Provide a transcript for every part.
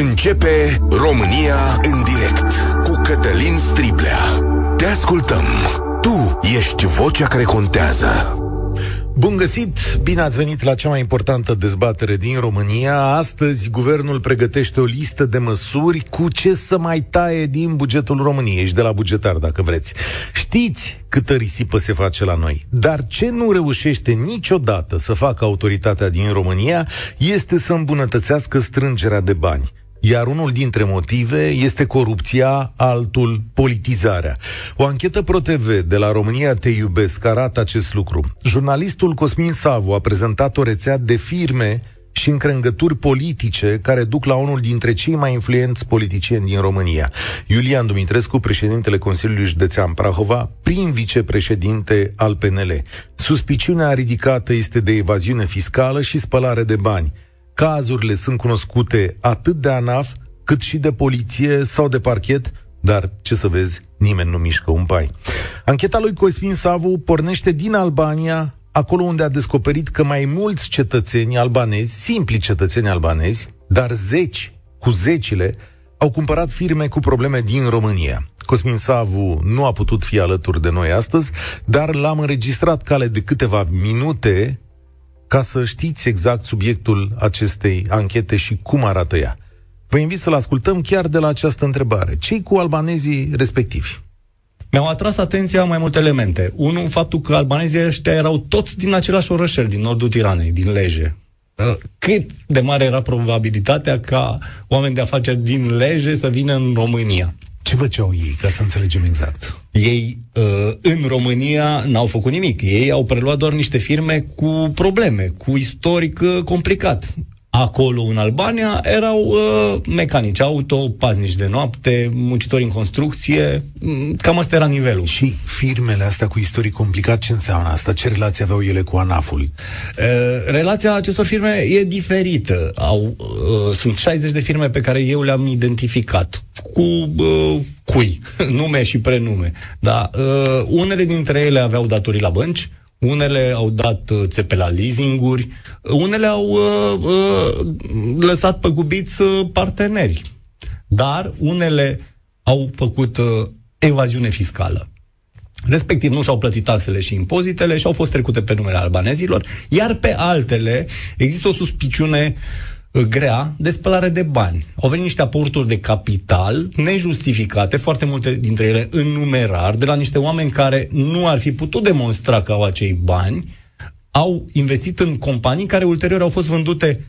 Începe România în direct cu Cătălin Striblea. Te ascultăm. Tu ești vocea care contează. Bun găsit! Bine ați venit la cea mai importantă dezbatere din România. Astăzi, guvernul pregătește o listă de măsuri cu ce să mai taie din bugetul României și de la bugetar, dacă vreți. Știți câtă risipă se face la noi, dar ce nu reușește niciodată să facă autoritatea din România este să îmbunătățească strângerea de bani iar unul dintre motive este corupția, altul politizarea. O anchetă ProTV de la România Te Iubesc arată acest lucru. Jurnalistul Cosmin Savu a prezentat o rețea de firme și încrengături politice care duc la unul dintre cei mai influenți politicieni din România. Iulian Dumitrescu, președintele Consiliului Județean Prahova, prim vicepreședinte al PNL. Suspiciunea ridicată este de evaziune fiscală și spălare de bani. Cazurile sunt cunoscute atât de ANAF, cât și de poliție sau de parchet, dar, ce să vezi, nimeni nu mișcă un pai. Ancheta lui Cosmin Savu pornește din Albania, acolo unde a descoperit că mai mulți cetățeni albanezi, simpli cetățeni albanezi, dar zeci cu zecile, au cumpărat firme cu probleme din România. Cosmin Savu nu a putut fi alături de noi astăzi, dar l-am înregistrat cale de câteva minute ca să știți exact subiectul acestei anchete și cum arată ea. Vă invit să-l ascultăm chiar de la această întrebare. Cei cu albanezii respectivi? Mi-au atras atenția mai multe elemente. Unul, faptul că albanezii ăștia erau toți din același orășel, din nordul Tiranei, din Leje. Uh, cât de mare era probabilitatea ca oameni de afaceri din Leje să vină în România? Ce făceau ei, ca să înțelegem exact? Ei, uh, în România, n-au făcut nimic. Ei au preluat doar niște firme cu probleme, cu istoric uh, complicat acolo în Albania erau uh, mecanici auto, paznici de noapte, muncitori în construcție, mm, cam asta era nivelul. Și firmele astea cu istorie complicat, ce înseamnă asta? Ce relație aveau ele cu ANAF-ul? Uh, relația acestor firme e diferită. Au, uh, sunt 60 de firme pe care eu le-am identificat cu uh, cui, nume și prenume. Da, uh, unele dintre ele aveau datorii la bănci, unele au dat uh, țepe la leasinguri, unele au uh, uh, lăsat păgubiți uh, parteneri, dar unele au făcut uh, evaziune fiscală. Respectiv, nu și-au plătit taxele și impozitele și au fost trecute pe numele albanezilor, iar pe altele există o suspiciune uh, grea de spălare de bani. Au venit niște aporturi de capital nejustificate, foarte multe dintre ele în numerar, de la niște oameni care nu ar fi putut demonstra că au acei bani, au investit în companii care ulterior au fost vândute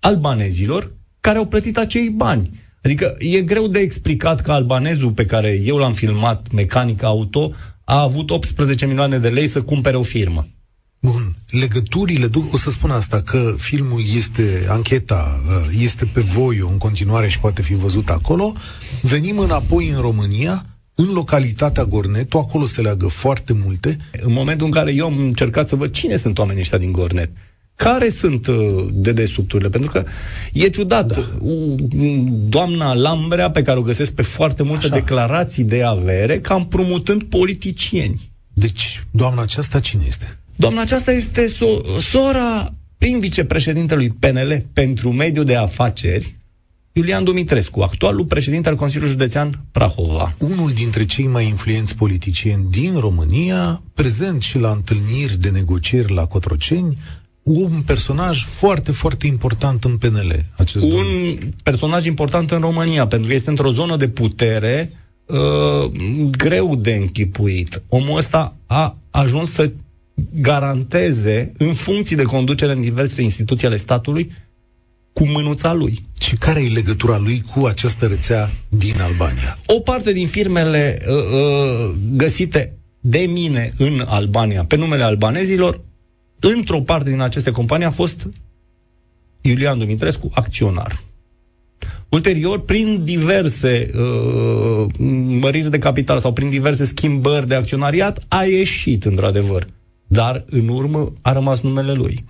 albanezilor care au plătit acei bani. Adică e greu de explicat că albanezul pe care eu l-am filmat, mecanic auto, a avut 18 milioane de lei să cumpere o firmă. Bun, legăturile, o să spun asta, că filmul este, ancheta uh, este pe voie în continuare și poate fi văzut acolo. Venim înapoi în România, în localitatea Gornetu, acolo se leagă foarte multe. În momentul în care eu am încercat să văd cine sunt oamenii ăștia din Gornet, care sunt uh, dedesubturile? Pentru că e ciudat. Da. Doamna Lambrea, pe care o găsesc pe foarte multe Așa. declarații de avere, cam promutând politicieni. Deci, doamna aceasta cine este? Doamna aceasta este so- sora prin vicepreședintelui PNL pentru mediul de afaceri, Iulian Dumitrescu, actualul președinte al Consiliului Județean Prahova. Unul dintre cei mai influenți politicieni din România, prezent și la întâlniri de negocieri la Cotroceni, un personaj foarte, foarte important în PNL. Acest un domn. personaj important în România, pentru că este într-o zonă de putere uh, greu de închipuit. Omul ăsta a ajuns să garanteze, în funcții de conducere în diverse instituții ale statului, cu mânuța lui. Și care e legătura lui cu această rețea din Albania? O parte din firmele uh, uh, găsite de mine în Albania, pe numele albanezilor, într-o parte din aceste companii a fost Iulian Dumitrescu, acționar. Ulterior, prin diverse uh, măriri de capital sau prin diverse schimbări de acționariat, a ieșit, într-adevăr, dar în urmă a rămas numele lui.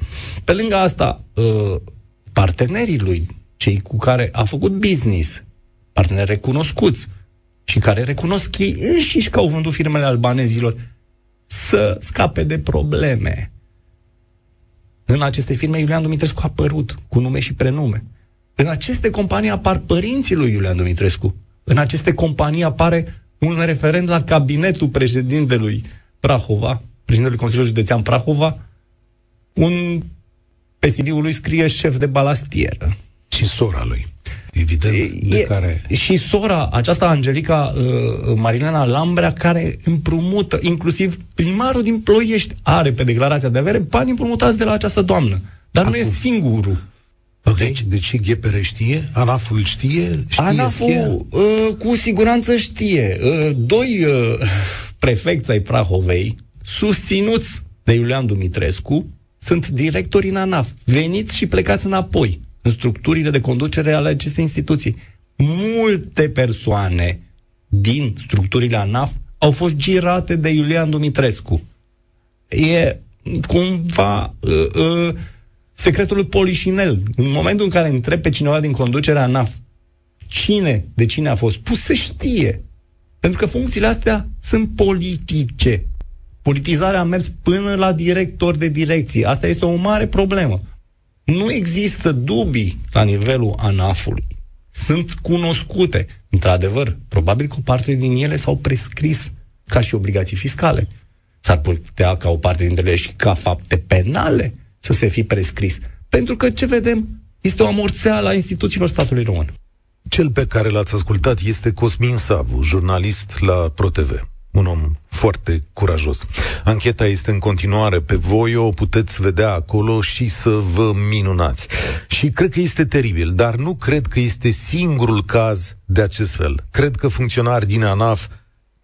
Pe lângă asta, uh, partenerii lui, cei cu care a făcut business, parteneri recunoscuți și care recunosc ei înșiși că au vândut firmele albanezilor, să scape de probleme. În aceste firme, Iulian Dumitrescu a apărut cu nume și prenume. În aceste companii apar părinții lui Iulian Dumitrescu. În aceste companii apare un referent la cabinetul președintelui Prahova, președintelui Consiliului Județean Prahova, un pe CV-ul lui scrie șef de balastieră. Și sora lui evident, e, de care... Și sora, aceasta Angelica uh, Marilena Lambrea, care împrumută, inclusiv primarul din Ploiești are pe declarația de avere bani împrumutați de la această doamnă. Dar Acum. nu e singurul. Ok, deci, deci GPR știe? ANAF-ul știe? știe ANAF-ul uh, cu siguranță știe. Uh, doi uh, prefecți ai Prahovei, susținuți de Iulian Dumitrescu, sunt directori în ANAF, veniți și plecați înapoi în structurile de conducere ale acestei instituții. Multe persoane din structurile ANAF au fost girate de Iulian Dumitrescu. E cumva uh, uh, secretul polișinel. În momentul în care întreb pe cineva din conducerea ANAF cine de cine a fost pus, se știe. Pentru că funcțiile astea sunt politice. Politizarea a mers până la director de direcție. Asta este o mare problemă. Nu există dubii la nivelul ANAF-ului. Sunt cunoscute. Într-adevăr, probabil că o parte din ele s-au prescris ca și obligații fiscale. S-ar putea ca o parte dintre ele și ca fapte penale să se fi prescris. Pentru că ce vedem este o amorțeală a instituțiilor statului român. Cel pe care l-ați ascultat este Cosmin Savu, jurnalist la ProTV un om foarte curajos. Ancheta este în continuare pe voi, o puteți vedea acolo și să vă minunați. Și cred că este teribil, dar nu cred că este singurul caz de acest fel. Cred că funcționari din ANAF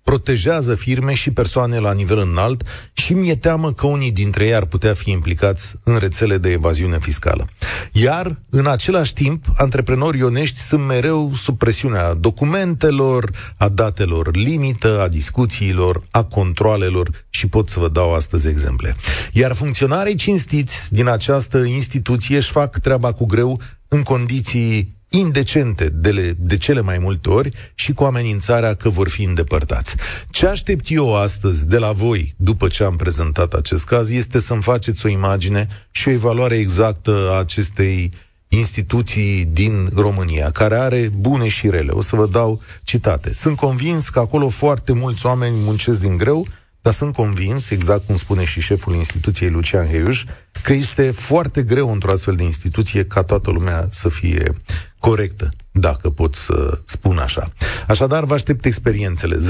protejează firme și persoane la nivel înalt și mi-e teamă că unii dintre ei ar putea fi implicați în rețele de evaziune fiscală. Iar, în același timp, antreprenorii onești sunt mereu sub presiunea documentelor, a datelor limită, a discuțiilor, a controalelor și pot să vă dau astăzi exemple. Iar funcționarii cinstiți din această instituție își fac treaba cu greu în condiții indecente de, le, de cele mai multe ori și cu amenințarea că vor fi îndepărtați. Ce aștept eu astăzi de la voi, după ce am prezentat acest caz, este să-mi faceți o imagine și o evaluare exactă a acestei instituții din România, care are bune și rele. O să vă dau citate. Sunt convins că acolo foarte mulți oameni muncesc din greu, dar sunt convins, exact cum spune și șeful instituției Lucian Heiuș, că este foarte greu într-o astfel de instituție ca toată lumea să fie corectă, dacă pot să spun așa. Așadar, vă aștept experiențele. 0372069599.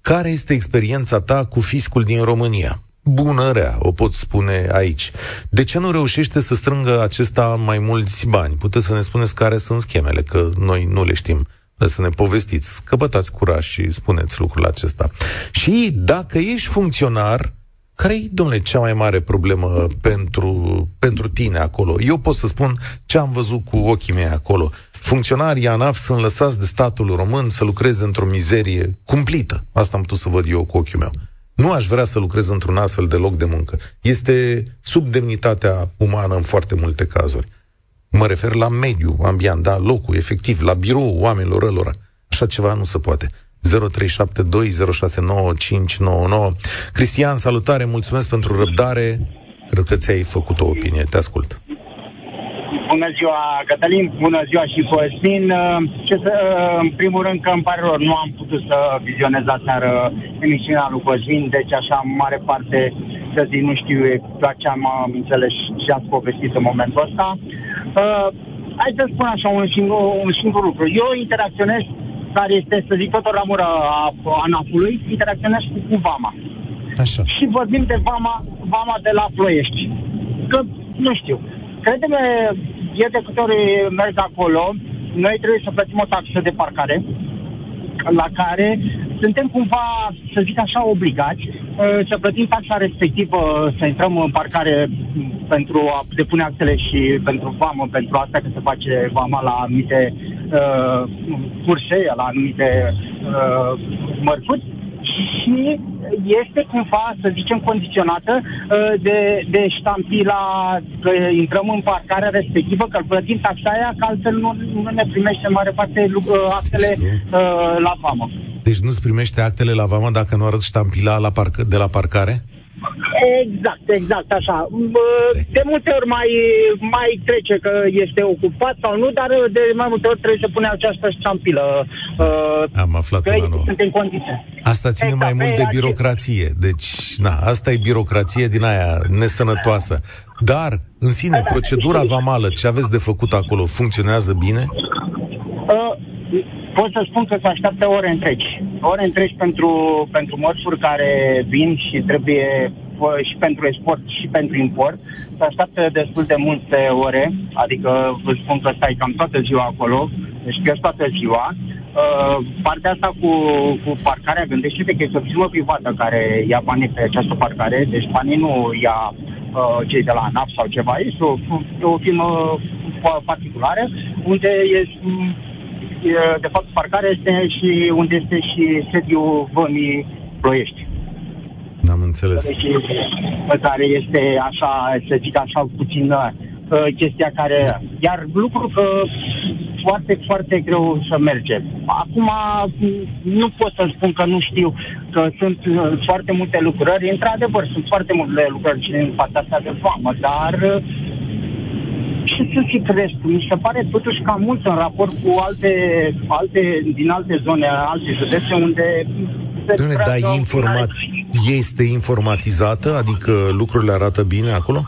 Care este experiența ta cu fiscul din România? bună, rea, o pot spune aici. De ce nu reușește să strângă acesta mai mulți bani? Puteți să ne spuneți care sunt schemele, că noi nu le știm să ne povestiți, căpătați curaj și spuneți lucrul acesta. Și dacă ești funcționar, care e, domnule, cea mai mare problemă pentru, pentru tine acolo? Eu pot să spun ce am văzut cu ochii mei acolo. Funcționarii ANAF sunt lăsați de statul român să lucreze într-o mizerie cumplită. Asta am putut să văd eu cu ochiul meu. Nu aș vrea să lucrez într-un astfel de loc de muncă. Este sub demnitatea umană în foarte multe cazuri. Mă refer la mediu, ambient, da, locul, efectiv, la birou oamenilor ălora. Așa ceva nu se poate. 0372069599. Cristian, salutare, mulțumesc pentru răbdare. Cred că ți-ai făcut o opinie. Te ascult. Bună ziua, Cătălin, bună ziua și Cosmin. Ce să, în primul rând că îmi pare rău, nu am putut să vizionez aseară emisiunea lui Cosmin, deci așa, în mare parte, să zic, nu știu exact ce am înțeles și ce ați povestit în momentul ăsta. Uh, hai să spun așa un singur, un singur lucru. Eu interacționez care este, să zic, tot o ramură a ANAF-ului, interacționează cu, cu Vama. Așa. Și vorbim de Vama, Vama de la Ploiești. Că, nu știu, credem, eu de câte ori merg acolo, noi trebuie să plătim o taxă de parcare, la care suntem cumva, să zic așa, obligați uh, să plătim taxa respectivă, să intrăm în parcare pentru a depune actele și pentru vamă, pentru asta că se face vama la anumite uh, curse, la anumite uh, mărfuri. Și este cumva, să zicem, condiționată uh, de, de ștampila că intrăm în parcarea respectivă, că plătim taxa aia, că altfel nu, nu ne primește în mare parte uh, actele uh, la vamă. Deci nu-ți primește actele la vamă dacă nu arăți ștampila la parc- de la parcare? Exact, exact, așa. De multe ori mai, mai trece că este ocupat sau nu, dar de mai multe ori trebuie să pune această ștampilă. Uh, Am aflat că una sunt în condiții. Asta ține exact, mai mult de birocrație. Deci, na, asta e birocrație din aia nesănătoasă. Dar, în sine, procedura vamală, ce aveți de făcut acolo, funcționează bine? Uh, pot să spun că se așteaptă ore întregi. Ore întregi pentru, pentru mărfuri care vin și trebuie și pentru export și pentru import. Se așteaptă destul de multe ore, adică vă spun că stai cam toată ziua acolo, deci pierzi toată ziua. Uh, partea asta cu, cu parcarea, gândește-te că este o firmă privată care ia banii pe această parcare, deci banii nu ia uh, cei de la ANAP sau ceva, este o, o firmă particulară unde este de fapt, parcarea este și unde este și sediul vămii Ploiești. N-am înțeles. Care este așa, să zic așa, puțin uh, chestia care... Iar lucru că foarte, foarte greu să merge. Acum nu pot să spun că nu știu că sunt uh, foarte multe lucrări. Într-adevăr, sunt foarte multe lucrări în partea asta de famă, dar uh, ce să zic restul? Mi se pare totuși cam mult în raport cu alte, alte din alte zone, alte județe unde Doamne, dar informat, este informatizată? Adică lucrurile arată bine acolo?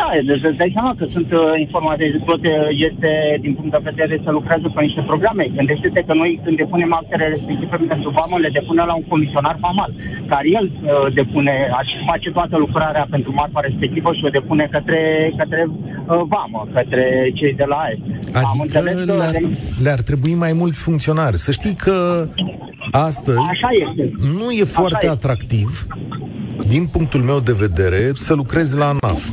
Da, da, deci îți dai seama că sunt uh, informate, tot uh, este din punct de vedere să lucrează pe niște programe. Gândește-te că noi când depunem actele respective pentru vamă, le depune la un comisionar famal, care el uh, depune, aș face toată lucrarea pentru marfa respectivă și o depune către, către uh, vamă, către cei de la AE. Adică le-ar, le-ar trebui mai mulți funcționari. Să știi că astăzi Așa este. nu e foarte Așa atractiv din punctul meu de vedere, să lucrezi la ANAF.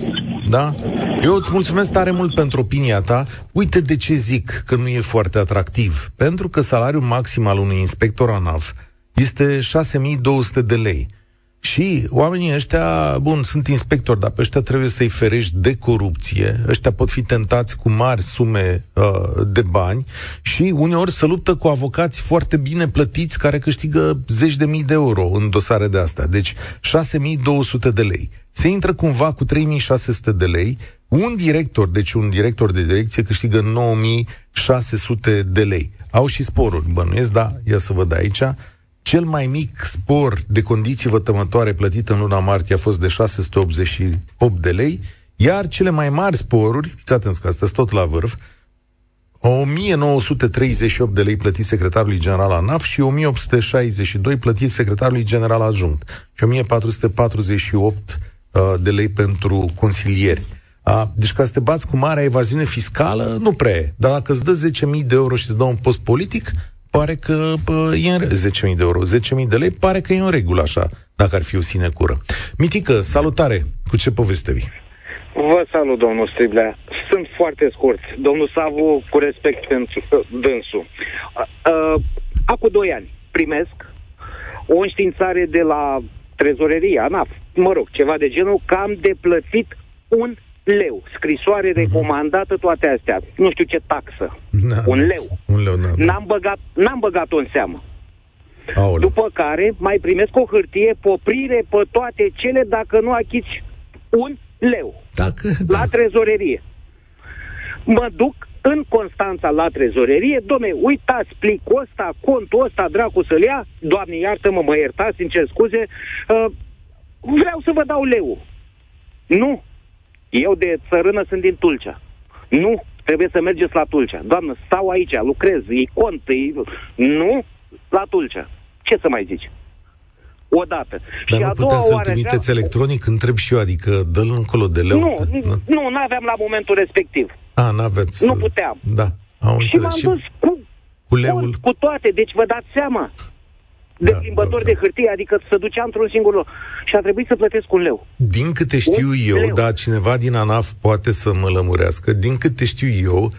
Da? Eu îți mulțumesc tare mult pentru opinia ta. Uite de ce zic că nu e foarte atractiv. Pentru că salariul maxim al unui inspector ANAF este 6200 de lei. Și oamenii ăștia, bun, sunt inspectori, dar pe ăștia trebuie să-i ferești de corupție. Ăștia pot fi tentați cu mari sume uh, de bani și uneori se luptă cu avocați foarte bine plătiți care câștigă zeci de mii de euro în dosare de astea. Deci 6200 de lei. Se intră cumva cu 3600 de lei. Un director, deci un director de direcție câștigă 9600 de lei. Au și sporuri, bănuiesc, da, ia să văd aici. Cel mai mic spor de condiții vătămătoare plătit în luna martie a fost de 688 de lei, iar cele mai mari sporuri, fiți atenți că asta tot la vârf, 1938 de lei plătit secretarului general ANAF și 1862 plătit secretarului general adjunct și 1448 uh, de lei pentru consilieri. Uh, deci ca să te bați cu marea evaziune fiscală, nu prea e. Dar dacă îți dă 10.000 de euro și îți dă un post politic, pare că bă, e în 10.000 de euro, 10.000 de lei, pare că e în regulă așa, dacă ar fi o sinecură. Mitică, salutare! Cu ce poveste vii? Vă salut, domnul Striblea. Sunt foarte scurt. Domnul Savu, cu respect pentru uh, dânsul. Uh, uh, acum doi ani primesc o înștiințare de la trezoreria, ANAF, mă rog, ceva de genul, că am de plătit un leu, scrisoare uh-huh. recomandată, toate astea. Nu știu ce taxă. Na, un leu. Un leu, na, N-am băgat, n-am băgat-o în seamă. Aoleu. După care mai primesc o hârtie, poprire pe toate cele dacă nu achiți un leu. Dacă, da. La trezorerie. Mă duc în Constanța la trezorerie, domne, uitați plicul ăsta, contul ăsta, dracu să-l ia, doamne iartă-mă, mă iertați, sincer scuze, uh, vreau să vă dau leu. Nu, eu de țărână sunt din Tulcea. Nu, trebuie să mergeți la Tulcea. Doamnă, stau aici, lucrez, e cont, e... Nu, la Tulcea. Ce să mai zici? Odată. Dar și nu a putea să-l trimiteți avea... electronic? Întreb și eu, adică dă-l încolo de leu? Nu, nu, nu aveam la momentul respectiv. A, n-aveți... Nu puteam. Da, am Și m-am dus cu, cu leul. Cu toate, deci vă dați seama de da, plimbători de hârtie, adică să ducea într-un singur loc. Și a trebuit să plătesc un leu. Din câte știu un eu, leu. dar cineva din ANAF poate să mă lămurească, din câte știu eu,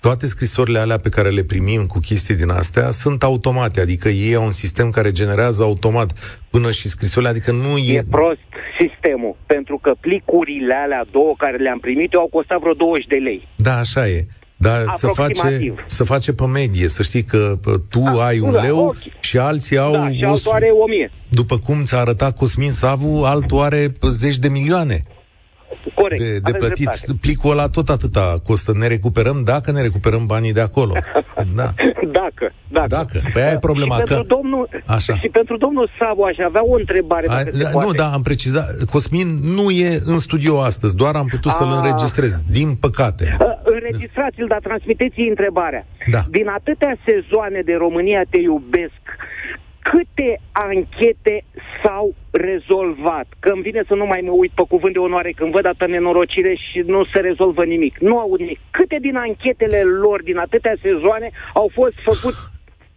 toate scrisorile alea pe care le primim cu chestii din astea sunt automate, adică ei au un sistem care generează automat până și scrisorile, adică nu e... E prost sistemul, pentru că plicurile alea două care le-am primit eu au costat vreo 20 de lei. Da, așa e. Dar să face, să face pe medie, să știi că tu A, ai un da, leu okay. și alții au... Da, și altul are o mie. După cum ți-a arătat Cosmin Savu, altul are zeci de milioane. Corect. De, de plătit. Dreptate. Plicul ăla tot atâta costă. Ne recuperăm dacă ne recuperăm banii de acolo. Da. dacă, dacă. Dacă. Păi aia e problema. Și, că... pentru domnul, Așa. și pentru domnul Savu aș avea o întrebare. A, da, nu, da, am precizat. Cosmin nu e în studio astăzi. Doar am putut A... să-l înregistrez. Din păcate. A, înregistrați-l, dar transmiteți întrebarea. Da. Din atâtea sezoane de România te iubesc, câte anchete s-au rezolvat? Că îmi vine să nu mai mă uit pe cuvânt de onoare când văd atâta nenorocire și nu se rezolvă nimic. Nu au nimic. Câte din anchetele lor, din atâtea sezoane, au fost făcut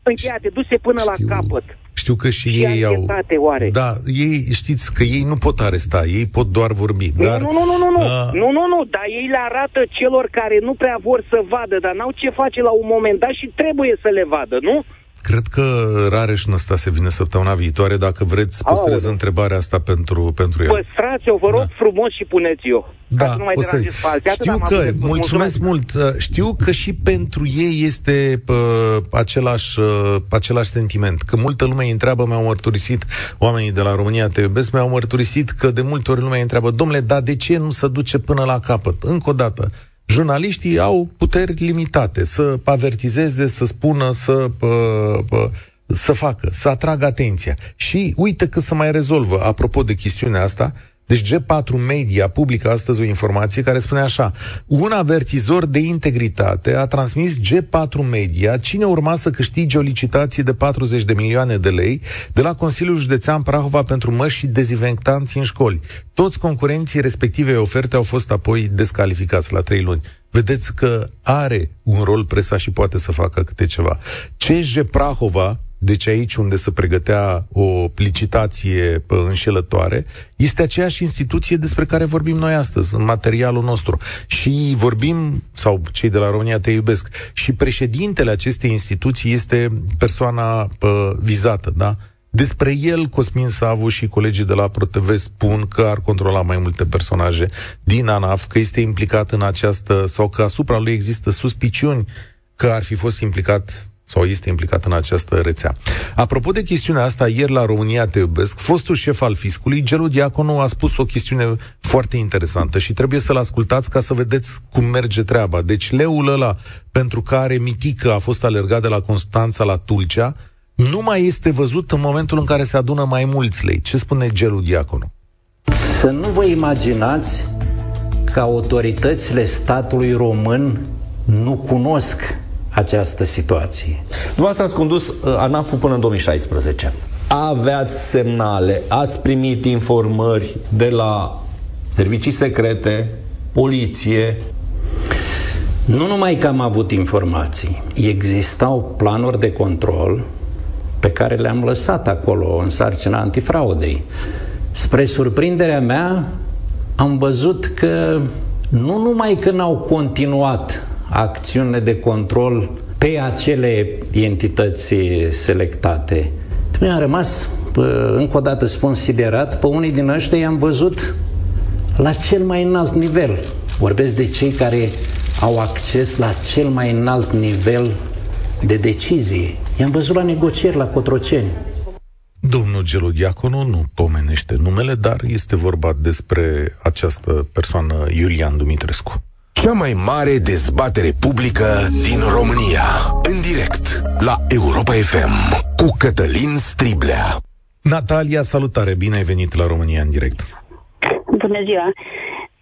încheiate, duse până Știu. la capăt? Știu că și, și ei au... oare? Da, ei știți că ei nu pot aresta, ei pot doar vorbi. Nu, dar, nu, nu, nu, nu, nu, uh... nu, nu, nu, dar ei le arată celor care nu prea vor să vadă, dar n-au ce face la un moment dat și trebuie să le vadă, nu? Cred că Rareș se vine săptămâna viitoare. Dacă vreți, păstrez Aole. întrebarea asta pentru, pentru el. Păstrați-o, vă rog da. frumos și puneți-o. Da, ca să nu mai să... pe Știu că, mulțumesc mulțumesc mult, uh, știu că și pentru ei este pă, uh, același, uh, același sentiment. Că multă lume îi întreabă, mi-au mărturisit oamenii de la România Te iubesc, mi-au mărturisit că de multe ori lumea îi întreabă, domnule, dar de ce nu se duce până la capăt? Încă o dată, jurnaliștii au puteri limitate să avertizeze, să spună, să, pă, pă, să facă, să atragă atenția. Și uite că se mai rezolvă. Apropo de chestiunea asta, deci G4 Media publică astăzi o informație care spune așa. Un avertizor de integritate a transmis G4 Media cine urma să câștige o licitație de 40 de milioane de lei de la Consiliul Județean Prahova pentru măști și dezinfectanți în școli. Toți concurenții respectivei oferte au fost apoi descalificați la trei luni. Vedeți că are un rol presa și poate să facă câte ceva. CJ Prahova, deci aici unde se pregătea o licitație înșelătoare, este aceeași instituție despre care vorbim noi astăzi, în materialul nostru. Și vorbim, sau cei de la România te iubesc, și președintele acestei instituții este persoana pă, vizată, da? Despre el, Cosmin Savu și colegii de la ProTV spun că ar controla mai multe personaje din ANAF, că este implicat în această, sau că asupra lui există suspiciuni că ar fi fost implicat sau este implicat în această rețea. Apropo de chestiunea asta, ieri la România Te Iubesc, fostul șef al fiscului, Gelu Diaconu, a spus o chestiune foarte interesantă și trebuie să-l ascultați ca să vedeți cum merge treaba. Deci leul ăla pentru care Mitică a fost alergat de la Constanța la Tulcea, nu mai este văzut în momentul în care se adună mai mulți lei. Ce spune Gelu Diaconu? Să nu vă imaginați că autoritățile statului român nu cunosc această situație. Dumneavoastră ați condus uh, ANAF-ul până în 2016. Aveați semnale, ați primit informări de la servicii secrete, poliție. Nu numai că am avut informații, existau planuri de control pe care le-am lăsat acolo în sarcina antifraudei. Spre surprinderea mea, am văzut că nu numai că n-au continuat acțiunile de control pe acele entități selectate. Mi-am rămas, încă o dată spun, siderat, pe unii din ăștia i-am văzut la cel mai înalt nivel. Vorbesc de cei care au acces la cel mai înalt nivel de decizie. I-am văzut la negocieri la Cotroceni. Domnul Gelu Diaconu nu pomenește numele, dar este vorba despre această persoană, Iulian Dumitrescu. Cea mai mare dezbatere publică din România. În direct la Europa FM cu Cătălin Striblea. Natalia, salutare! Bine ai venit la România în direct. Bună ziua!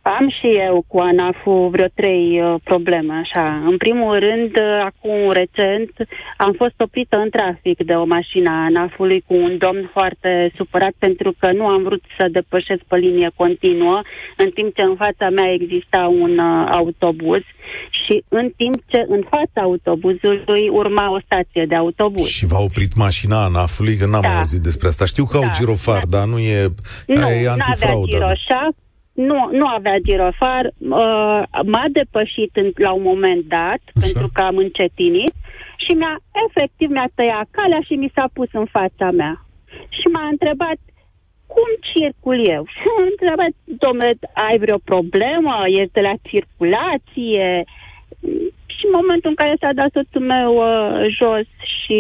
Am și eu cu ANAF-ul vreo trei uh, probleme, așa. În primul rând, uh, acum recent, am fost oprită în trafic de o mașină a ANAF-ului cu un domn foarte supărat pentru că nu am vrut să depășesc pe linie continuă, în timp ce în fața mea exista un uh, autobuz și în timp ce în fața autobuzului urma o stație de autobuz. Și v-a oprit mașina ANAF-ului, că n-am da. mai auzit despre asta. Știu că da. au girofar, da. dar nu e, nu, e antifraudă. Nu, avea nu, nu avea girofar, uh, m-a depășit în, la un moment dat, Așa. pentru că am încetinit, și mi-a, efectiv, mi-a tăiat calea și mi s-a pus în fața mea. Și m-a întrebat, cum circul eu? Și m-a întrebat, domnule, ai vreo problemă? Este la circulație? Și în momentul în care s-a dat soțul meu uh, jos și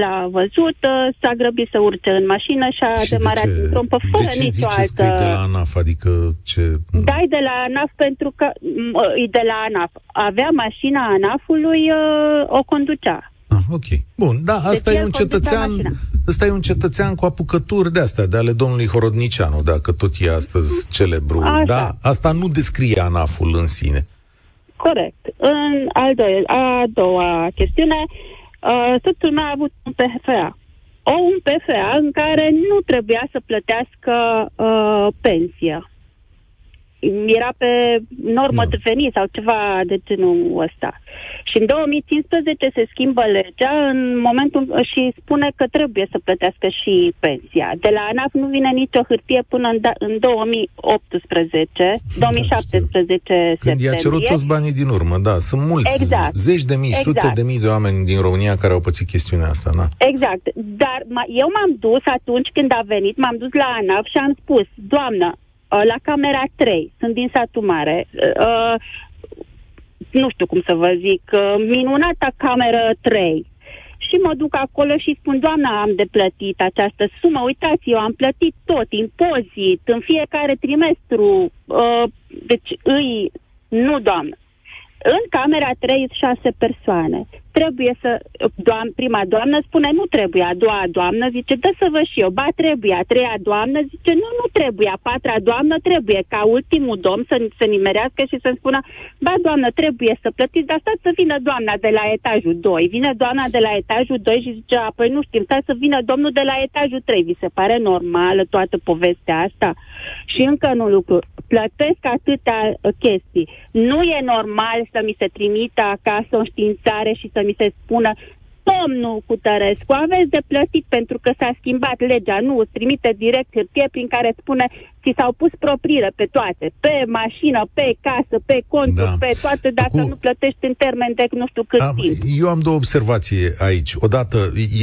l-a văzut, uh, s-a grăbit să urce în mașină și a Și de demarat ce- în trompă fără de ce nicio ziceți altă... că e de la ANAF? Adică ce... Da, e de la ANAF pentru că m, e de la ANAF. Avea mașina ANAF-ului, uh, o conducea. Ah, ok. Bun, da, asta Deci e el un conducea cetățean, mașina. ăsta e un cetățean cu apucături de astea, de ale domnului Horodnicianu, dacă tot e astăzi celebru. Așa. Da, asta nu descrie ANAF-ul în sine. Corect. În al doilea, a doua chestiune, uh, soțul meu a avut un PFA. O, un PFA în care nu trebuia să plătească uh, pensia. Era pe normă Da. de venit sau ceva de genul ăsta. Și în 2015 se schimbă legea în momentul și spune că trebuie să plătească și pensia. De la ANAF nu vine nicio hârtie până în, da, în 2018, 2017 Când i-a cerut septembrie. toți banii din urmă, da, sunt mulți, Exact. zeci de mii, sute Exact. de mii de oameni din România care au pățit chestiunea asta, da. Exact. Dar ma- eu m-am dus atunci când a venit, m-am dus la ANAF și am spus, doamnă, uh, la camera 3, sunt din satul mare, uh, nu știu cum să vă zic, uh, minunata cameră 3. Și mă duc acolo și spun, doamna, am de plătit această sumă, uitați, eu am plătit tot, impozit, în fiecare trimestru, uh, deci îi, nu doamnă. În camera 3 șase persoane. Trebuie să... Doam, prima doamnă spune nu trebuie, a doua doamnă zice dă să vă și eu, ba trebuie, a treia doamnă zice nu, nu trebuie, a patra doamnă trebuie, ca ultimul domn să se nimerească și să-mi spună ba doamnă, trebuie să plătiți, dar stați să vină doamna de la etajul 2. Vine doamna de la etajul 2 și zice, apoi nu știm, stați să vină domnul de la etajul 3. Vi se pare normală toată povestea asta? Și încă un lucru, plătesc atâtea uh, chestii. Nu e normal să mi se trimită acasă o științare și să mi se spună Domnul Cutărescu, aveți de plătit pentru că s-a schimbat legea. Nu, îți trimite direct hârtie prin care spune ți s-au pus propriile pe toate. Pe mașină, pe casă, pe conturi, Da. pe toate, dacă Acum- nu plătești în termen de nu știu cât Am, timp. eu am două observații aici. Odată,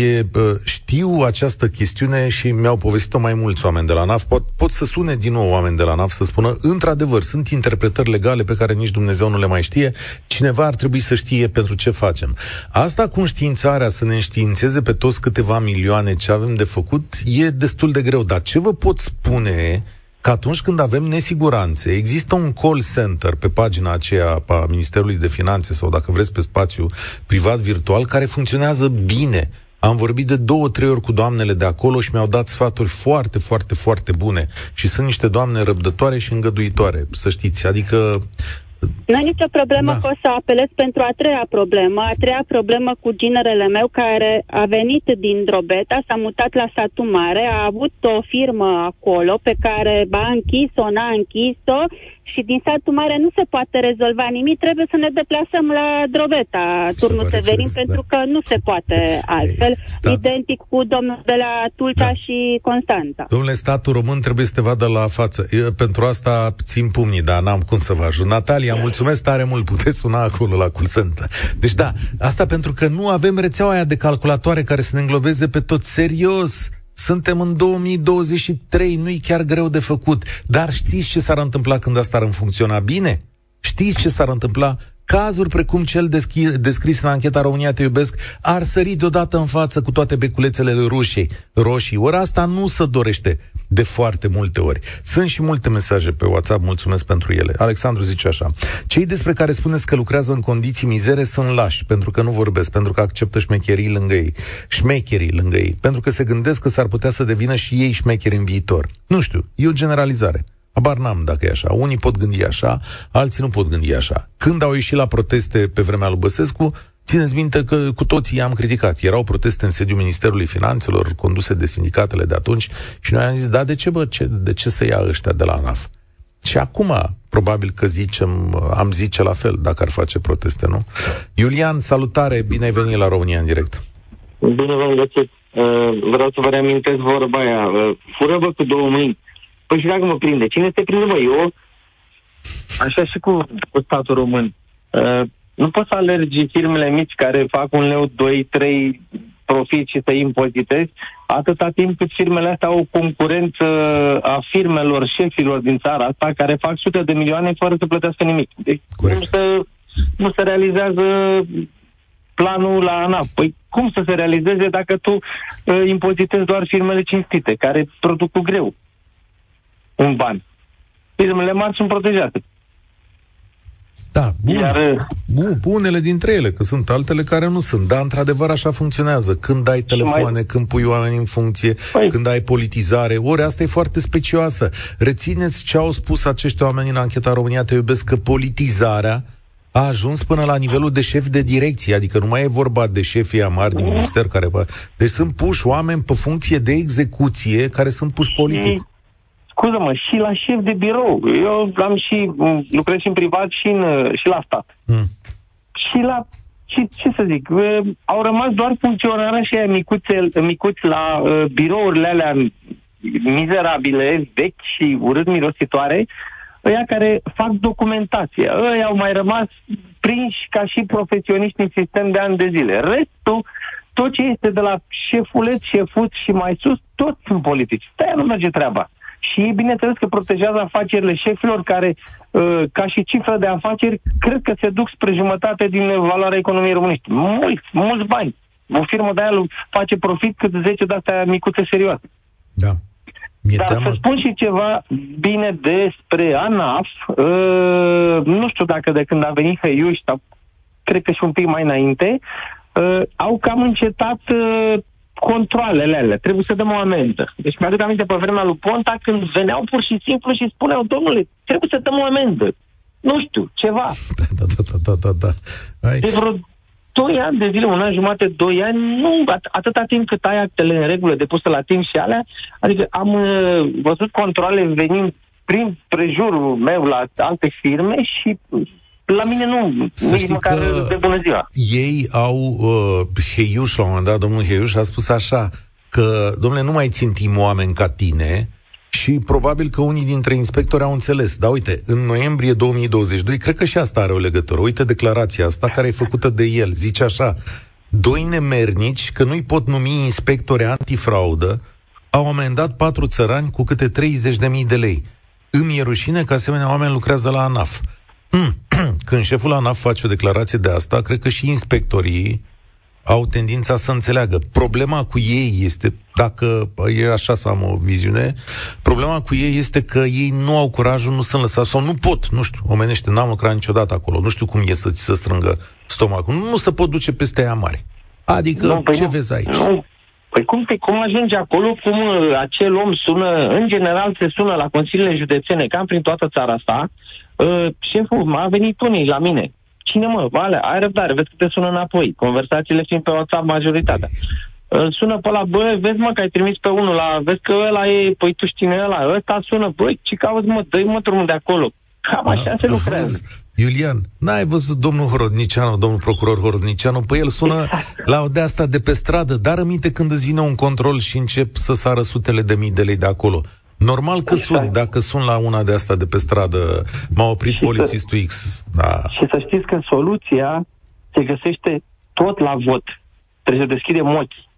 e, bă, știu această chestiune și mi-au povestit-o mai mulți oameni de la NAF. Pot, pot să sune din nou oameni de la NAF să spună, într-adevăr, sunt interpretări legale pe care nici Dumnezeu nu le mai știe. Cineva ar trebui să știe pentru ce facem. Asta cu înștiințarea, să ne înștiințeze pe toți câteva milioane ce avem de făcut, e destul de greu. Dar ce vă pot spune că atunci când avem nesiguranțe, există un call center pe pagina aceea a Ministerului de Finanțe sau dacă vreți pe spațiu privat virtual care funcționează bine. Am vorbit de două, trei ori cu doamnele de acolo și mi-au dat sfaturi foarte, foarte, foarte bune. Și sunt niște doamne răbdătoare și îngăduitoare, să știți. Adică Nu e nicio problemă Da. că o să apelez pentru a treia problemă. A treia problemă cu ginerele meu care a venit din Drobeta, s-a mutat la satul mare, a avut o firmă acolo pe care ba a închis-o, n-a închis-o și din satul mare nu se poate rezolva nimic, trebuie să ne deplasăm la Drobeta, turnul pare Severin, firesc, pentru da. că nu se poate altfel. stat- Identic cu domnul de la Tulcea Da. și Constanța. Domnule, statul român trebuie să te vadă la față. Eu, pentru asta țin pumnii, dar n-am cum să vă ajut. Natalia, mulțumesc tare mult. Puteți suna acolo la Culsenta. Deci da, asta pentru că nu avem rețeaua aia de calculatoare care să ne înglobeze pe tot serios. Suntem în 2023, nu-i chiar greu de făcut. Dar știți ce s-ar întâmpla când asta ar funcționa bine? Știți ce s-ar întâmpla? Cazuri precum cel deschi- descris în ancheta România Te Iubesc ar sări deodată în față cu toate beculețele rușii, roșii. Ori asta nu se dorește de foarte multe ori. Sunt și multe mesaje pe WhatsApp, mulțumesc pentru ele. Alexandru zice așa. Cei despre care spuneți că lucrează în condiții mizere sunt lași, pentru că nu vorbesc, pentru că acceptă șmecherii lângă ei, șmecherii lângă ei, pentru că se gândesc că s-ar putea să devină și ei șmecheri în viitor. Nu știu, e o generalizare. Abar n-am dacă e așa. Unii pot gândi așa, alții nu pot gândi așa. Când au ieșit la proteste pe vremea lui Băsescu, țineți minte că cu toții i-am criticat. Erau proteste în sediul Ministerului Finanțelor, conduse de sindicatele de atunci, și noi am zis, da, de ce, bă, ce, de ce să ia ăștia de la ANAF? Și acum, probabil că zicem, am zice la fel, dacă ar face proteste, nu? Iulian, salutare, bine ai venit la România în direct. Bine v-am găsit. Uh, vreau să vă reamintesc vorba aia. Uh, fură bă cu două mâini. Păi și dacă mă prinde? Cine te prinde, bă? Eu? Așa și cu, cu statul român. Uh, nu poți să alergi firmele mici care fac un leu, 2, 3 profit și să impozitezi, atâta timp cât firmele astea au o concurență a firmelor, șefilor din țara asta, care fac sute de milioane fără să plătească nimic. Deci Corect. nu, să, nu se realizează planul la ANAF. Păi cum să se realizeze dacă tu uh, impozitezi doar firmele cinstite, care produc cu greu un ban? Firmele mari sunt protejate. Da, bun. Iar, uh, bun, unele dintre ele, că sunt altele care nu sunt. Dar, într-adevăr, așa funcționează. Când ai telefoane, mai... când pui oameni în funcție, păi... când ai politizare, ori asta e foarte specioasă. Rețineți ce au spus acești oameni în ancheta România Te iubesc, că politizarea a ajuns până la nivelul de șef de direcție, adică nu mai e vorba de șefii amari din minister care... Deci sunt puși oameni pe funcție de execuție care sunt puși politic. Scuză-mă, și la șef de birou. Eu am și, lucrez și în privat și, în, și la stat. Mm. Și la și ce să zic, uh, au rămas doar funcționarea și aia micuțe, micuți la uh, birourile alea mizerabile, vechi și urât mirositoare, ăia care fac documentație. Ăia au mai rămas prinși ca și profesioniști în sistem de ani de zile. Restul, tot ce este de la șefuleț, șefuț și mai sus, toți sunt politici. de nu merge treaba. Și bineînțeles că protejează afacerile șefilor care, uh, ca și cifră de afaceri, cred că se duc spre jumătate din valoarea economiei românești. Mulți, mulți bani. O firmă de aia face profit cât 10 de astea micuțe serioase. Da. Mi-e Dar teamă. să spun și ceva bine despre ANAF. Uh, nu știu dacă de când a venit Hăiuș, sau cred că și un pic mai înainte, uh, au cam încetat uh, controlele alea. Trebuie să dăm o amendă. Deci mi-aduc aminte pe vremea lui Ponta când veneau pur și simplu și spuneau, domnule, trebuie să dăm o amendă. Nu știu, ceva. Da, da, da, da, da, da. Hai. De vreo 2 ani de zile, un an jumate, 2 ani, nu, at- atâta timp cât ai actele în regulă depuse la timp și alea, adică am uh, văzut controle venind prin prejurul meu la alte firme și la mine nu, Să nici măcar de bună ziua. Ei au, uh, Heiuș, la un moment dat, domnul Heiuș a spus așa, că, domnule, nu mai țintim oameni ca tine, și probabil că unii dintre inspectori au înțeles. Dar uite, în noiembrie 2022, cred că și asta are o legătură. Uite declarația asta care e făcută de el. Zice așa, doi nemernici, că nu-i pot numi inspectori antifraudă, au amendat patru țărani cu câte 30.000 de lei. Îmi e rușine că asemenea oameni lucrează la ANAF. Când șeful ANAF face o declarație de asta, cred că și inspectorii au tendința să înțeleagă. Problema cu ei este, dacă e așa să am o viziune, problema cu ei este că ei nu au curajul, nu sunt lăsați sau nu pot, nu știu, omenește, n-am lucrat niciodată acolo, nu știu cum e să ți se strângă stomacul, nu, nu se pot duce peste ea mare. Adică, nu, păi ce nu, vezi aici? Nu. Păi cum, te, cum ajunge acolo, cum uh, acel om sună, în general se sună la consiliile județene, cam prin toată țara asta, uh, șeful, a venit unii la mine, Cine mă? Vale, ai răbdare, vezi că te sună înapoi. Conversațiile fiind pe WhatsApp majoritatea. Îl sună pe la, bă, vezi mă că ai trimis pe unul la, vezi că ăla e, păi tu știi ăla, ăsta sună, băi, ce cauți mă, dă mă drumul de acolo. Cam așa A, se lucrează. Iulian, n-ai văzut domnul Horodnicianu, domnul procuror Horodnicianu? Păi el sună exact. la o de asta de pe stradă, dar aminte când îți vine un control și încep să sară sutele de mii de lei de acolo. Normal că exact. sunt, dacă sunt la una de asta de pe stradă, m-a oprit și polițistul să, X. Da. Și să știți că soluția se găsește tot la vot. Trebuie să deschidem ochii.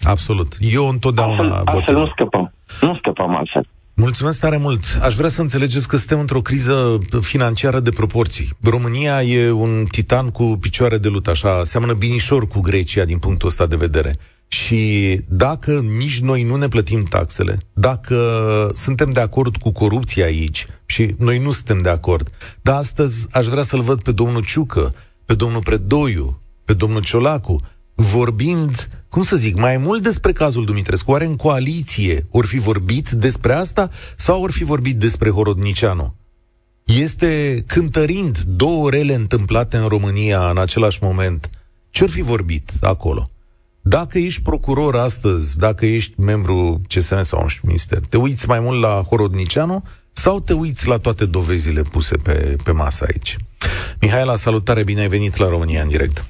Absolut. Eu întotdeauna altfel, vot. Altfel nu scăpăm. Nu scăpăm altfel. Mulțumesc tare mult. Aș vrea să înțelegeți că suntem într-o criză financiară de proporții. România e un titan cu picioare de lut, așa, seamănă binișor cu Grecia din punctul ăsta de vedere. Și dacă nici noi nu ne plătim taxele, dacă suntem de acord cu corupția aici, și noi nu suntem de acord, dar astăzi aș vrea să-l văd pe domnul Ciucă, pe domnul Predoiu, pe domnul Ciolacu, vorbind, cum să zic, mai mult despre cazul Dumitrescu. Oare în coaliție ori fi vorbit despre asta sau ori fi vorbit despre Horodnicianu? Este cântărind două rele întâmplate în România în același moment. Ce-or fi vorbit acolo? Dacă ești procuror astăzi, dacă ești membru CSM sau un minister, te uiți mai mult la Horodnicianu sau te uiți la toate dovezile puse pe, pe masă aici? Mihaela, salutare, bine ai venit la România în direct.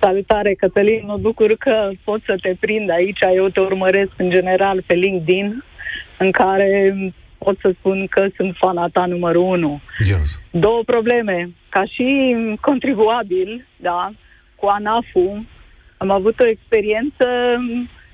Salutare, Cătălin, mă bucur că pot să te prind aici. Eu te urmăresc în general pe LinkedIn, în care pot să spun că sunt fana ta numărul unu. Yes. Două probleme. Ca și contribuabil, da, cu ANAF-ul, am avut o experiență,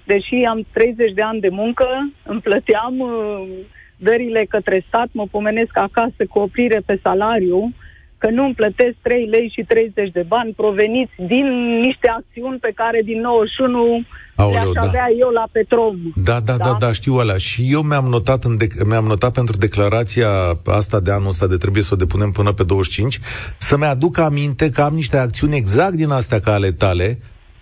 deși am 30 de ani de muncă, îmi plăteam uh, dările către stat, mă pomenesc acasă cu oprire pe salariu, că nu îmi plătesc 3 lei și 30 de bani proveniți din niște acțiuni pe care din 91 Aoleu, le-aș da. avea eu la Petrom. Da, da, da, da, da, știu alea. Și eu mi-am notat, în de- mi-am notat pentru declarația asta de anul ăsta de trebuie să o depunem până pe 25, să-mi aduc aminte că am niște acțiuni exact din astea ca ale tale,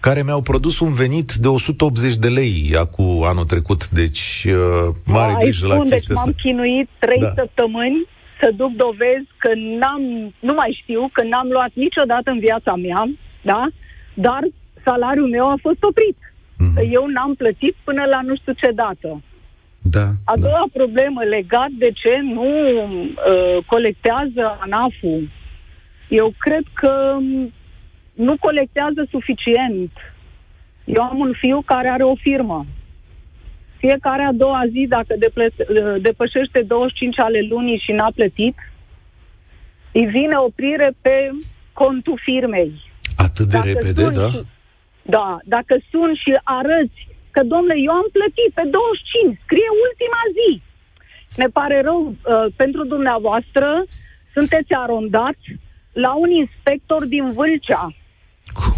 care mi-au produs un venit de 180 de lei acum anul trecut. Deci, uh, mare Ai grijă la spun, chestia deci asta. m-am chinuit 3 Da. da. săptămâni să duc dovezi că n-am, nu mai știu, că n-am luat niciodată în viața mea, da? Dar salariul meu a fost oprit. Mhm. Că Eu n-am plătit până la nu știu ce dată. Da, A da. doua problemă legat de ce nu uh, colectează ANAF-ul. Eu cred că m, nu colectează suficient. Eu am un fiu care are o firmă. Fiecare a doua zi, dacă deple- uh, depășește 25 ale lunii și n-a plătit, îi vine oprire pe contul firmei. Atât de Dacă repede, suni da? Și, da, dacă sun și arăți că, domnule, eu am plătit pe 25, scrie ultima zi. Ne pare rău uh, pentru dumneavoastră, sunteți arondați la un inspector din Vâlcea.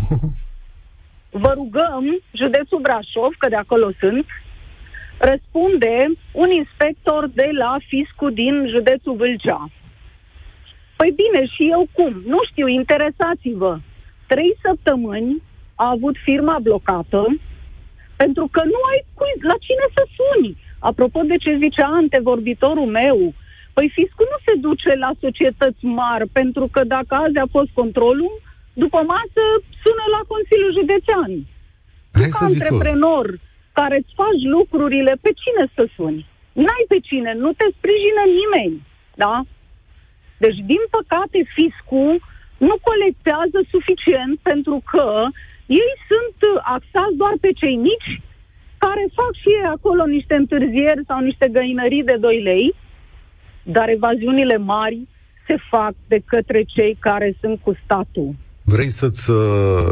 Vă rugăm, județul Brașov, că de acolo sunt, răspunde un inspector de la fiscul din județul Vâlcea. Păi bine, și eu cum? Nu știu, interesați-vă. Trei săptămâni a avut firma blocată pentru că nu ai cui, la cine să suni. Apropo de ce zicea antevorbitorul meu, păi fiscul nu se duce la societăți mari, pentru că dacă azi a fost controlul, după masă sună la Consiliul Județean. Hai ca să zic eu. antreprenor care îți faci lucrurile, pe cine să suni? N-ai pe cine, nu te sprijină nimeni, da? Deci, din păcate, fiscul nu colectează suficient pentru că ei sunt uh, axați doar pe cei mici care fac și ei acolo niște întârzieri sau niște găinării de 2 lei, dar evaziunile mari se fac de către cei care sunt cu statul. Vrei să-ți, uh,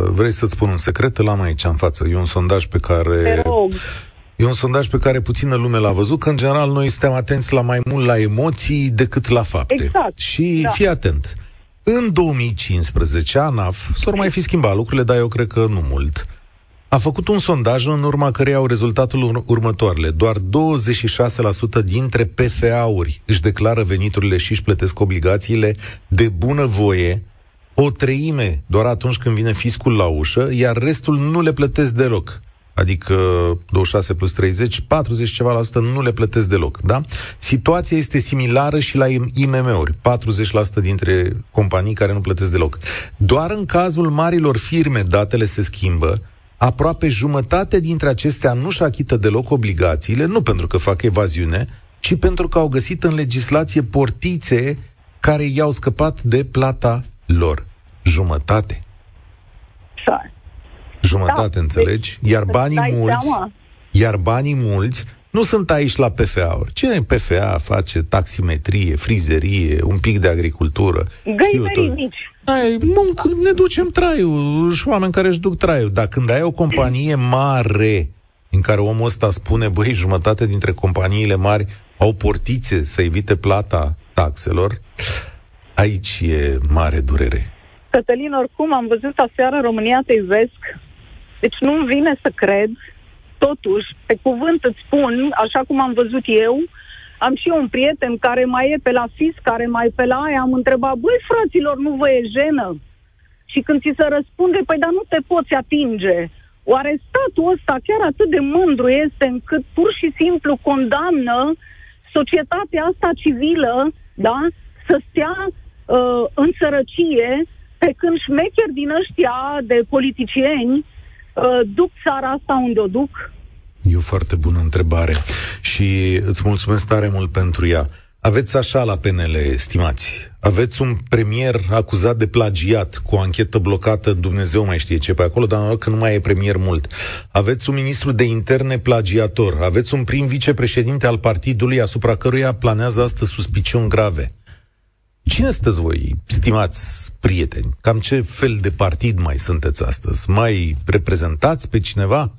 vrei să-ți spun un secret? Îl am aici în față. E un sondaj pe care... Te rog. E un sondaj pe care puțină lume l-a văzut, că în general noi suntem atenți la mai mult la emoții decât la fapte. Exact, Și da. fii atent. În 2015, ANAF, s-au mai fi schimbat lucrurile, dar eu cred că nu mult, a făcut un sondaj în urma căreia au rezultatul ur- următoarele. Doar 26% dintre PFA-uri își declară veniturile și își plătesc obligațiile de bunăvoie, o treime doar atunci când vine fiscul la ușă, iar restul nu le plătesc deloc. Adică 26 plus 30, 40 ceva la sută nu le plătesc deloc, da? Situația este similară și la IMM-uri, 40% dintre companii care nu plătesc deloc. Doar în cazul marilor firme datele se schimbă, aproape jumătate dintre acestea nu-și achită deloc obligațiile, nu pentru că fac evaziune, ci pentru că au găsit în legislație portițe care i-au scăpat de plata lor. Jumătate. Așa. Jumătate, Da, înțelegi? deci, Iar îți banii dai mulți, seama? iar banii mulți nu sunt aici la PFA-uri. Cine în PFA face taximetrie, frizerie, un pic de agricultură? știu eu Găinării tot. mici. Ai, munc, ne ducem traiul, și oameni care își duc traiul. Dar când ai o companie mare în care omul ăsta spune, băi, jumătate dintre companiile mari au portițe să evite plata taxelor, aici e mare durere. Cătălin, oricum am văzut aseară România te iubesc, deci nu-mi vine să cred, totuși, pe cuvânt îți spun, așa cum am văzut eu, am și eu un prieten care mai e pe la FIS, care mai e pe la aia, am întrebat, băi fraților, nu vă e jenă? Și când ți se răspunde, păi dar nu te poți atinge. Oare statul ăsta chiar atât de mândru este încât pur și simplu condamnă societatea asta civilă, da, să stea uh, în sărăcie, pe când șmecheri din ăștia de politicieni uh, duc țara asta unde o duc? E o foarte bună întrebare și îți mulțumesc tare mult pentru ea. Aveți așa la PNL, stimați, aveți un premier acuzat de plagiat cu o anchetă blocată, Dumnezeu mai știe ce pe acolo, dar că nu mai e premier mult. Aveți un ministru de interne plagiator, aveți un prim vicepreședinte al partidului asupra căruia planează astăzi suspiciuni grave. Cine sunteți voi, stimați prieteni? Cam ce fel de partid mai sunteți astăzi? Mai reprezentați pe cineva?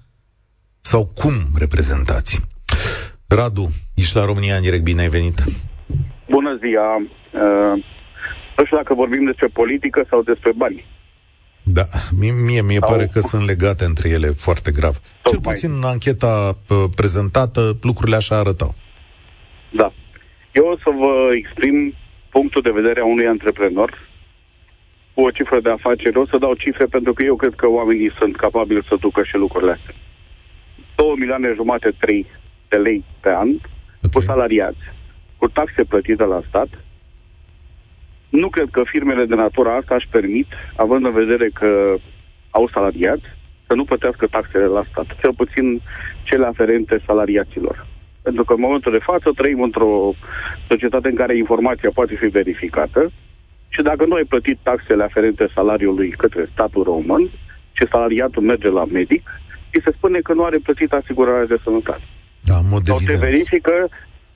Sau cum reprezentați? Radu, ești la România în direct, bine ai venit. Bună ziua! Uh, Nu știu dacă vorbim despre politică sau despre bani. Da, mie, mie, mie sau... pare că sunt legate între ele foarte grav. Tocmai. Cel puțin în ancheta prezentată, lucrurile așa arătau. Da. Eu o să vă exprim punctul de vedere a unui antreprenor cu o cifră de afaceri. O să dau cifre pentru că eu cred că oamenii sunt capabili să ducă și lucrurile astea. 2 milioane jumate, 3 de lei pe an, okay. cu salariați, cu taxe plătite la stat. Nu cred că firmele de natura asta își permit, având în vedere că au salariați, să nu plătească taxele la stat, cel puțin cele aferente salariaților. Pentru că în momentul de față trăim într-o societate în care informația poate fi verificată și dacă nu ai plătit taxele aferente salariului către statul român și salariatul merge la medic, îi se spune că nu are plătit asigurarea de sănătate. Da, mod sau te verifică,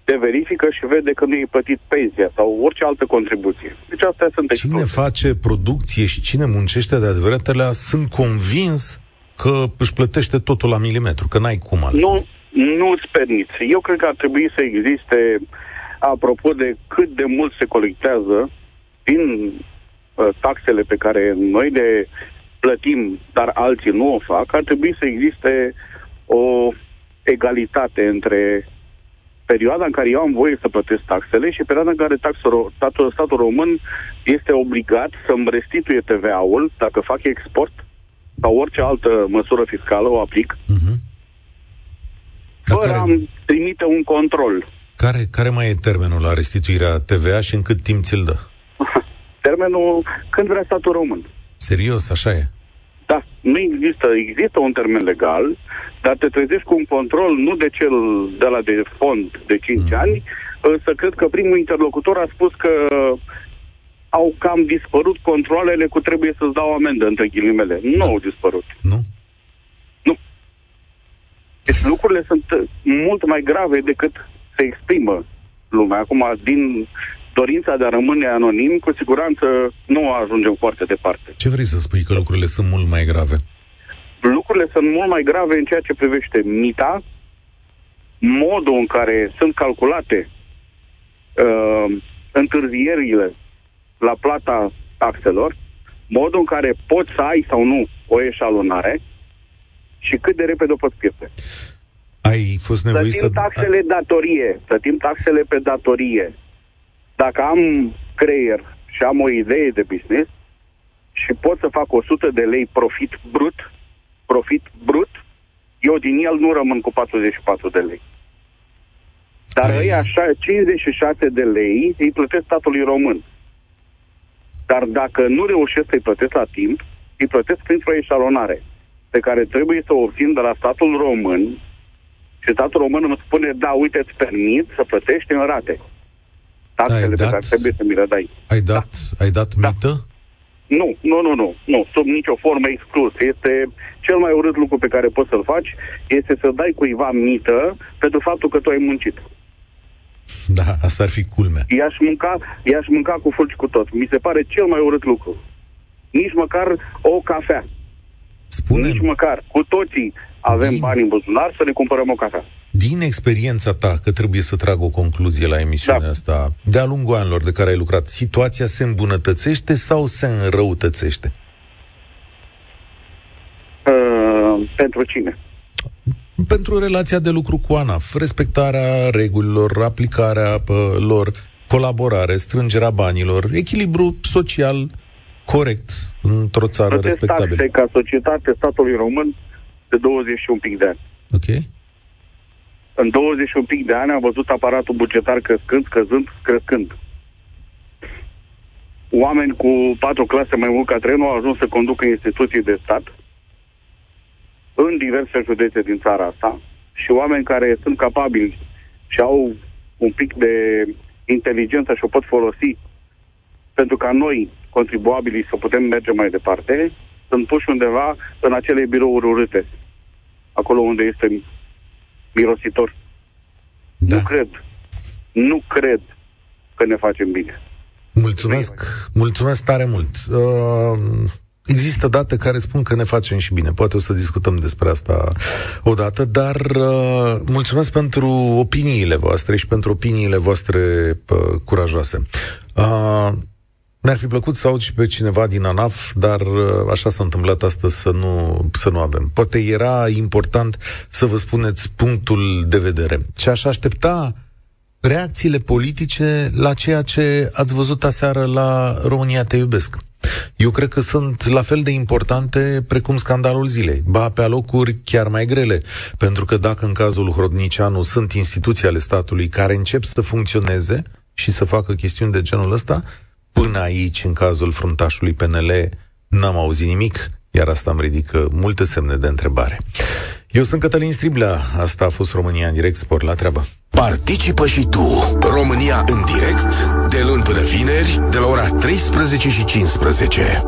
te verifică și vede că nu e plătit pensia sau orice altă contribuție. Deci astea sunt Cine face producție și cine muncește de adevăratele, sunt convins că își plătește totul la milimetru, că n-ai cum altfel. Nu, nu îți permiți. Eu cred că ar trebui să existe, apropo de cât de mult se colectează din uh, taxele pe care noi le plătim, dar alții nu o fac, ar trebui să existe o egalitate între perioada în care eu am voie să plătesc taxele și perioada în care taxul, statul, statul român este obligat să-mi restituie TVA-ul dacă fac export sau orice altă măsură fiscală o aplic, uh-huh. Fără care... am trimite un control. Care, care mai e termenul la restituirea TVA și în cât timp ți-l dă? termenul când vrea statul român. Serios, așa e? Da, nu există, există un termen legal, dar te trezești cu un control nu de cel de la de fond de 5 mm. ani, să cred că primul interlocutor a spus că au cam dispărut controlele cu trebuie să-ți dau amendă, între ghilimele. Nu da. au dispărut. Nu? Nu. Deci lucrurile sunt mult mai grave decât se exprimă lumea. Acum, din dorința de a rămâne anonim, cu siguranță nu ajungem foarte departe. Ce vrei să spui că lucrurile sunt mult mai grave? Lucrurile sunt mult mai grave în ceea ce privește mita, modul în care sunt calculate uh, întârzierile la plata taxelor, modul în care poți să ai sau nu o eșalonare și cât de repede o poți pierde. Ai fost nevoit plătim să... taxele datorie, plătim taxele pe datorie, dacă am creier și am o idee de business și pot să fac 100 de lei profit brut, profit brut, eu din el nu rămân cu 44 de lei. Dar ei așa, 56 de lei îi plătesc statului român. Dar dacă nu reușesc să-i plătesc la timp, îi plătesc printr-o eșalonare pe care trebuie să o obțin de la statul român și statul român îmi spune, da, uite, îți permit să plătești în rate taxele pe care trebuie să mi le dai. Ai dat, da. ai dat da. mită? Nu, nu, nu, nu, nu, sub nicio formă exclus. Este cel mai urât lucru pe care poți să-l faci, este să dai cuiva mită pentru faptul că tu ai muncit. Da, asta ar fi culmea. I-aș mânca, i-aș mânca cu fulgi cu tot. Mi se pare cel mai urât lucru. Nici măcar o cafea. Spune Nici măcar. Cu toții avem din... bani în buzunar să ne cumpărăm o cafea. Din experiența ta, că trebuie să trag o concluzie la emisiunea da. asta, de-a lungul anilor de care ai lucrat, situația se îmbunătățește sau se înrăutățește? Uh, pentru cine? Pentru relația de lucru cu ANAF, respectarea regulilor, aplicarea uh, lor, colaborare, strângerea banilor, echilibru social corect într-o țară Plătesc respectabilă. taxe ca societate statului român de 20 și un pic de ani. Ok. În 20 și un pic de ani am văzut aparatul bugetar crescând, scăzând, crescând. Oameni cu patru clase mai mult ca trenul au ajuns să conducă instituții de stat în diverse județe din țara asta și oameni care sunt capabili și au un pic de inteligență și o pot folosi pentru ca noi, contribuabilii, să putem merge mai departe, sunt puși undeva în acele birouri urâte, acolo unde este mirositor. Da. Nu cred, nu cred că ne facem bine. Mulțumesc, mulțumesc tare mult. Uh, există date care spun că ne facem și bine. Poate o să discutăm despre asta odată, dar uh, mulțumesc pentru opiniile voastre și pentru opiniile voastre uh, curajoase. Uh, Mi-ar fi plăcut să aud și pe cineva din ANAF, dar uh, așa s-a întâmplat astăzi să nu, să nu avem. Poate era important să vă spuneți punctul de vedere. Și aș aștepta reacțiile politice la ceea ce ați văzut aseară la România Te Iubesc. Eu cred că sunt la fel de importante precum scandalul zilei, ba pe alocuri chiar mai grele, pentru că dacă în cazul Hrodnicianu sunt instituții ale statului care încep să funcționeze și să facă chestiuni de genul ăsta, până aici, în cazul fruntașului PNL, n-am auzit nimic, iar asta îmi ridică multe semne de întrebare. Eu sunt Cătălin Striblea, asta a fost România în direct, spor la treabă. Participă și tu, România în direct, de luni până vineri, de la ora 13 și 15.